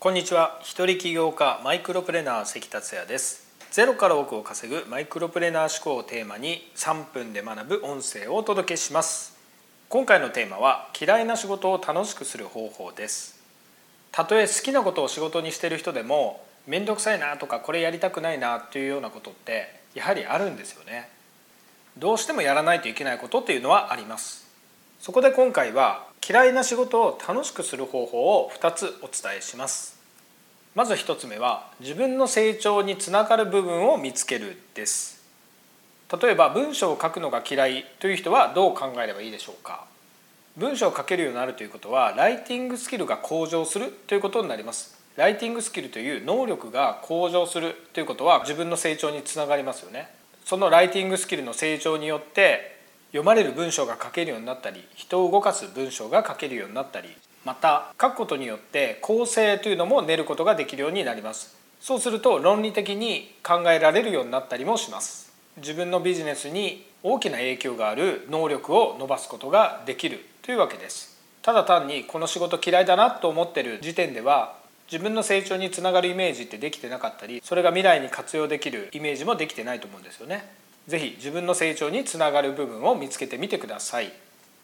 こんにちは。一人起業家マイクロプレーナー関達也です。ゼロから億を稼ぐマイクロプレーナー思考をテーマに3分で学ぶ音声をお届けします。今回のテーマは嫌いな仕事を楽しくする方法です。たとえ好きなことを仕事にしている人でも面倒くさいなとかこれやりたくないなというようなことってやはりあるんですよね。どうしてもやらないといけないことっていうのはあります。そこで今回は嫌いな仕事を楽しくする方法を2つお伝えします。まず1つ目は自分の成長につながる部分を見つけるです。例えば文章を書くのが嫌いという人はどう考えればいいでしょうか。文章を書けるようになるということはライティングスキルが向上するということになります。ライティングスキルという能力が向上するということは自分の成長につながりますよね。そのライティングスキルの成長によって読まれる文章が書けるようになったり人を動かす文章が書けるようになったりまた書くことによって構成というのも練ることができるようになります。そうすると論理的に考えられるようになったりもします。自分のビジネスに大きな影響がある能力を伸ばすことができるというわけです。ただ単にこの仕事嫌いだなと思ってる時点では自分の成長につながるイメージってできてなかったりそれが未来に活用できるイメージもできてないと思うんですよね。ぜひ自分の成長につながる部分を見つけてみてください。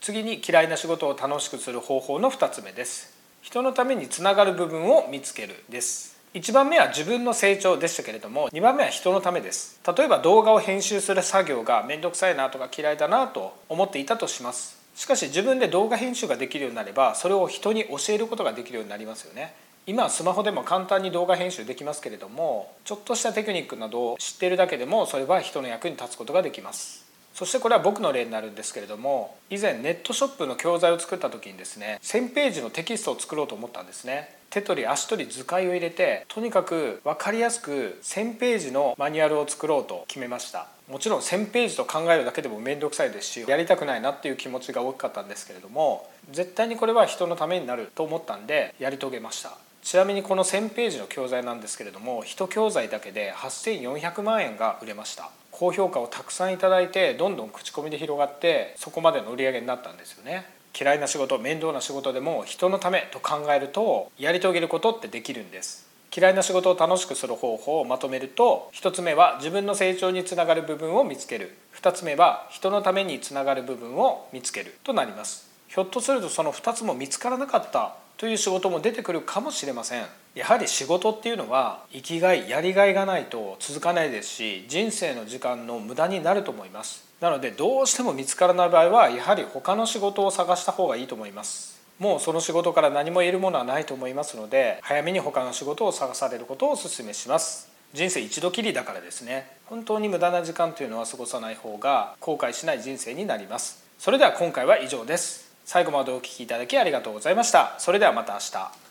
次に嫌いな仕事を楽しくする方法の2つ目です。人のためにつながる部分を見つけるです。1番目は自分の成長でしたけれども2番目は人のためです。例えば動画を編集する作業が面倒くさいなとか嫌いだなと思っていたとします。しかし自分で動画編集ができるようになればそれを人に教えることができるようになりますよね。今スマホでも簡単に動画編集できますけれどもちょっとしたテクニックなどを知っているだけでもそれは人の役に立つことができます。そしてこれは僕の例になるんですけれども以前ネットショップの教材を作った時にですね1000ページのテキストを作ろうと思ったんですね。手取り足取り図解を入れてとにかく分かりやすく1000ページのマニュアルを作ろうと決めました。もちろん1000ページと考えるだけでも面倒くさいですしやりたくないなっていう気持ちが大きかったんですけれども絶対にこれは人のためになると思ったんでやり遂げました。ちなみにこの1000ページの教材なんですけれども1教材だけで8400万円が売れました。高評価をたくさんいただいてどんどん口コミで広がってそこまでの売り上げになったんですよね。嫌いな仕事面倒な仕事でも人のためと考えるとやり遂げることってできるんです。嫌いな仕事を楽しくする方法をまとめると1つ目は自分の成長につながる部分を見つける。2つ目は人のためにつながる部分を見つけるとなります。ひょっとするとその2つも見つからなかったという仕事も出てくるかもしれません。やはり仕事っていうのは生きがいやりがいがないと続かないですし人生の時間の無駄になると思います。なのでどうしても見つからない場合はやはり他の仕事を探した方がいいと思います。もうその仕事から何も得るものはないと思いますので早めに他の仕事を探されることをお勧めします。人生一度きりだからですね。本当に無駄な時間というのは過ごさない方が後悔しない人生になります。それでは今回は以上です。最後までお聴きいただきありがとうございました。それではまた明日。